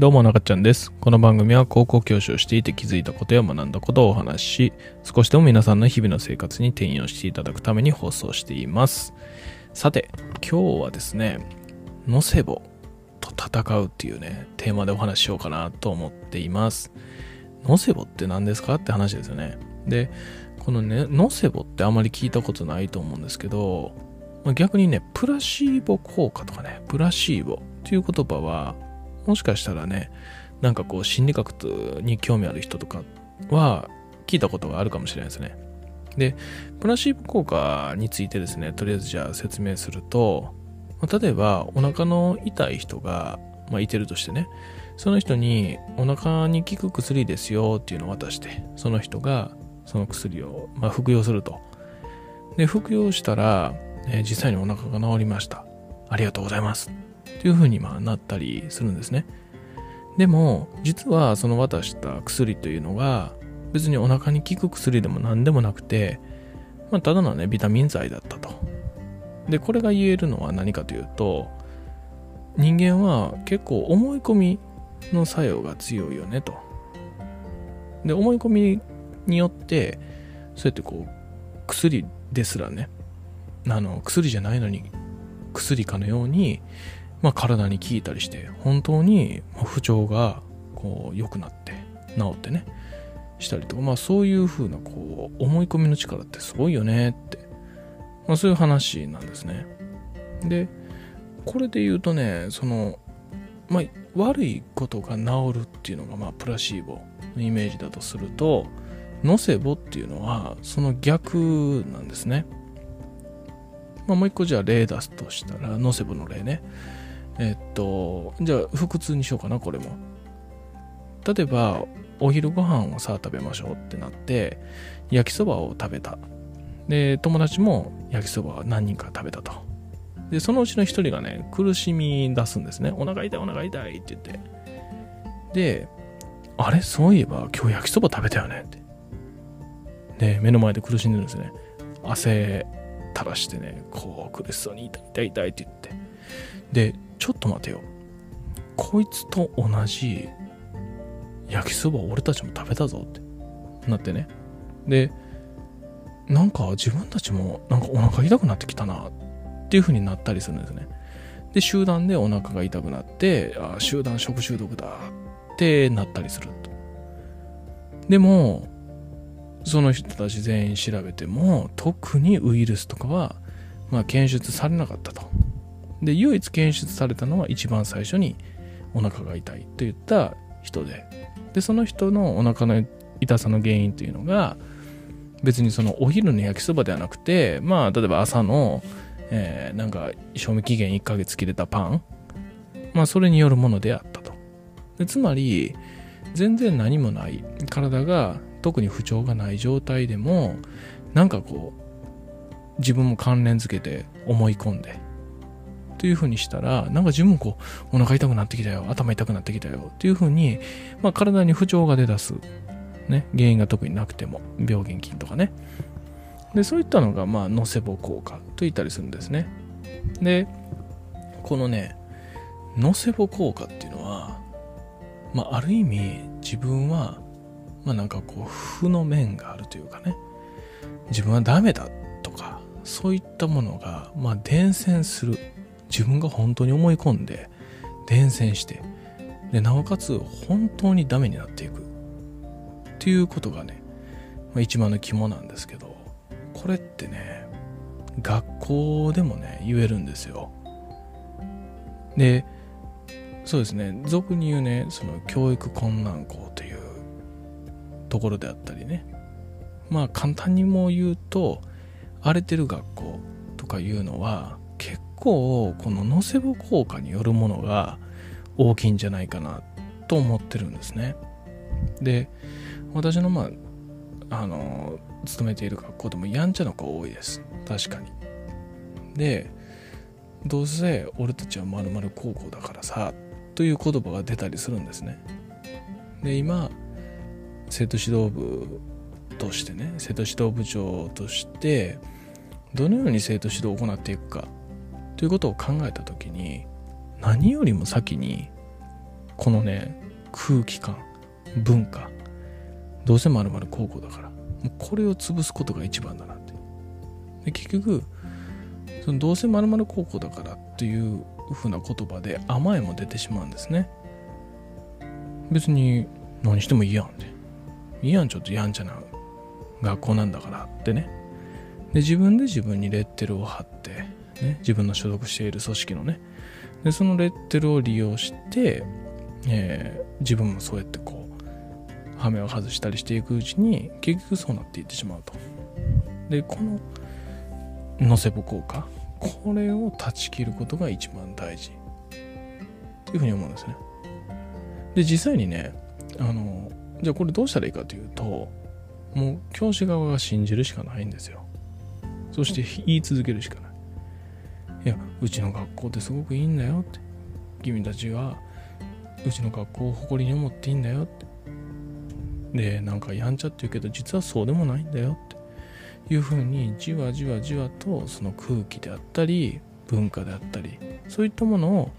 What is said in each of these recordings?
どうも中ちゃんです。この番組は高校教師をしていて気づいたことや学んだことをお話しし、少しでも皆さんの日々の生活に転用していただくために放送しています。さて、今日はですね、ノセボと戦うっていうね、テーマでお話ししようかなと思っています。ノセボって何ですかって話ですよね。で、このね、ノセボってあまり聞いたことないと思うんですけど、逆にね、プラシーボ効果とかね、プラシーボっていう言葉は、もしかしたらね、なんかこう心理学に興味ある人とかは聞いたことがあるかもしれないですね。で、プラシーボ効果についてですね、とりあえずじゃあ説明すると、例えばお腹の痛い人が、まあ、いてるとしてね、その人にお腹に効く薬ですよっていうのを渡して、その人がその薬を、まあ、服用すると。で、服用したら、えー実際にお腹が治りました。ありがとうございます。っていう風にまあなったりするんですね。でも、実はその渡した薬というのが、別にお腹に効く薬でも何でもなくて、まあ、ただのね、ビタミン剤だったと。で、これが言えるのは何かというと、人間は結構思い込みの作用が強いよねと。で、思い込みによって、そうやってこう、薬ですらね、あの、薬じゃないのに、薬かのように、まあ、体に効いたりして本当に不調がこう良くなって治ってねしたりとかまあそういう風なこう思い込みの力ってすごいよねって、まあ、そういう話なんですね。でこれで言うとねそのまあ悪いことが治るっていうのがまあプラシーボのイメージだとするとノセボっていうのはその逆なんですね。まあ、もう一個じゃあ例出すとしたらノセボの例ね。えっと、じゃあ、腹痛にしようかな、これも。例えば、お昼ご飯をさあ食べましょうってなって、焼きそばを食べた。で、友達も焼きそばを何人か食べたと。で、そのうちの一人がね、苦しみ出すんですね。お腹痛い、お腹痛いって言って。で、あれ？そういえば今日焼きそば食べたよねって。で、目の前で苦しんでるんですね。汗垂らしてね、こう苦しそうに痛い痛い痛いって言って。で、ちょっと待てよ。こいつと同じ焼きそば俺たちも食べたぞってなってね。で、なんか自分たちもなんかお腹痛くなってきたなっていう風になったりするんですね。で、集団でお腹が痛くなって、あ集団食中毒だってなったりすると。でも、その人たち全員調べても、特にウイルスとかは、まあ、検出されなかったと。で唯一検出されたのは一番最初にお腹が痛いと言った人で。でその人のお腹の痛さの原因というのが別にそのお昼の焼きそばではなくてまあ例えば朝の、えーなんか賞味期限1ヶ月切れたパン。まあそれによるものであったと。でつまり全然何もない。体が特に不調がない状態でもなんかこう自分も関連づけて思い込んでというふうにしたら、なんか自分もこう、お腹痛くなってきたよ、頭痛くなってきたよ、っていうふうに、まあ体に不調が出だす。ね、原因が特になくても、病原菌とかね。で、そういったのが、まあ、ノセボ効果と言ったりするんですね。で、このね、ノセボ効果っていうのは、まあ、ある意味、自分は、まあなんかこう、負の面があるというかね、自分はダメだとか、そういったものが、まあ伝染する。自分が本当に思い込んで伝染してでなおかつ本当にダメになっていく。っていうことがね、まあ、一番の肝なんですけどこれってね学校でもね言えるんですよ。でそうですね俗に言うねその教育困難校というところであったりねまあ簡単にも言うと荒れてる学校とかいうのは構このノセボ効果によるものが大きいんじゃないかなと思ってるんですね。で私のまああの勤めている学校でもやんちゃな子多いです確かに。でどうせ俺たちはまるまる高校だからさという言葉が出たりするんですね。で今生徒指導部としてね生徒指導部長としてどのように生徒指導を行っていくかということを考えた時に何よりも先にこのね空気感文化どうせまる高校だからこれを潰すことが一番だなって。で結局そのどうせまる高校だからっていうふうな言葉で甘えも出てしまうんですね。別に何してもいいやんって。いいやんちょっとやんちゃな学校なんだからってね。で自分で自分にレッテルを貼って、ね、自分の所属している組織のね。でそのレッテルを利用して、えー、自分もそうやってこう羽目を外したりしていくうちに結局そうなっていってしまうと。でこのノセボ効果これを断ち切ることが一番大事。っていうふうに思うんですね。で実際にねあのじゃあこれどうしたらいいかというともう教師側が信じるしかないんですよ。そして言い続けるしかない。いやうちの学校ってすごくいいんだよって。君たちはうちの学校を誇りに思っていいんだよって。でなんかやんちゃって言うけど実はそうでもないんだよって。いうふうにじわじわじわとその空気であったり文化であったりそういったものを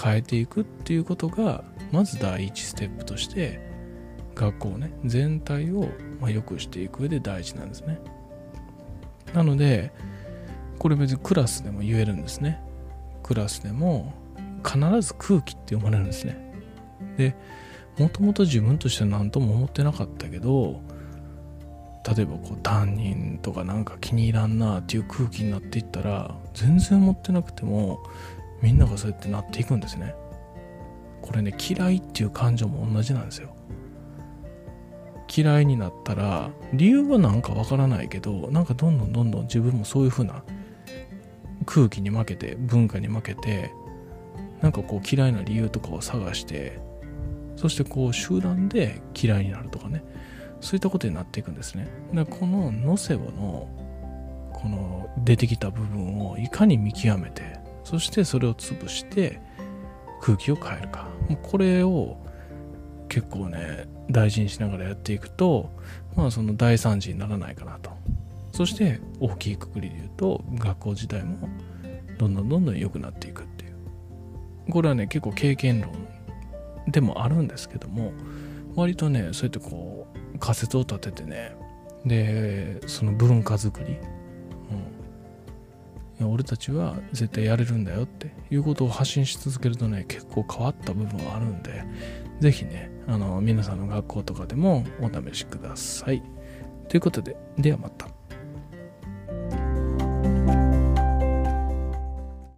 変えていくっていうことがまず第一ステップとして学校ね全体をま良くしていく上で大事なんですね。なのでこれ別にクラスでも言えるんですね。クラスでも必ず空気って読まれるんですね。でもともと自分としては何とも思ってなかったけど例えばこう担任とかなんか気に入らんなっていう空気になっていったら全然思ってなくてもみんながそうやってなっていくんですね。これね嫌いっていう感情も同じなんですよ。嫌いになったら理由はなんかわからないけどなんかどんどんどんどん自分もそういう風な空気に負けて文化に負けてなんかこう嫌いな理由とかを探してそしてこう集団で嫌いになるとかね。そういったことになっていくんですね。だからこのノセボのこの出てきた部分をいかに見極めてそしてそれを潰して空気を変えるか。これを結構ね大事にしながらやっていくとまあその大惨事にならないかなと。そして大きいくくりで言うと学校自体もどんどんどんどん良くなっていくっていう。これはね結構経験論でもあるんですけども割とねそうやってこう仮説を立ててねでその文化づくり、うん、俺たちは絶対やれるんだよっていうことを発信し続けるとね結構変わった部分はあるんで是非ねあの皆さんの学校とかでもお試しください。ということでではまた。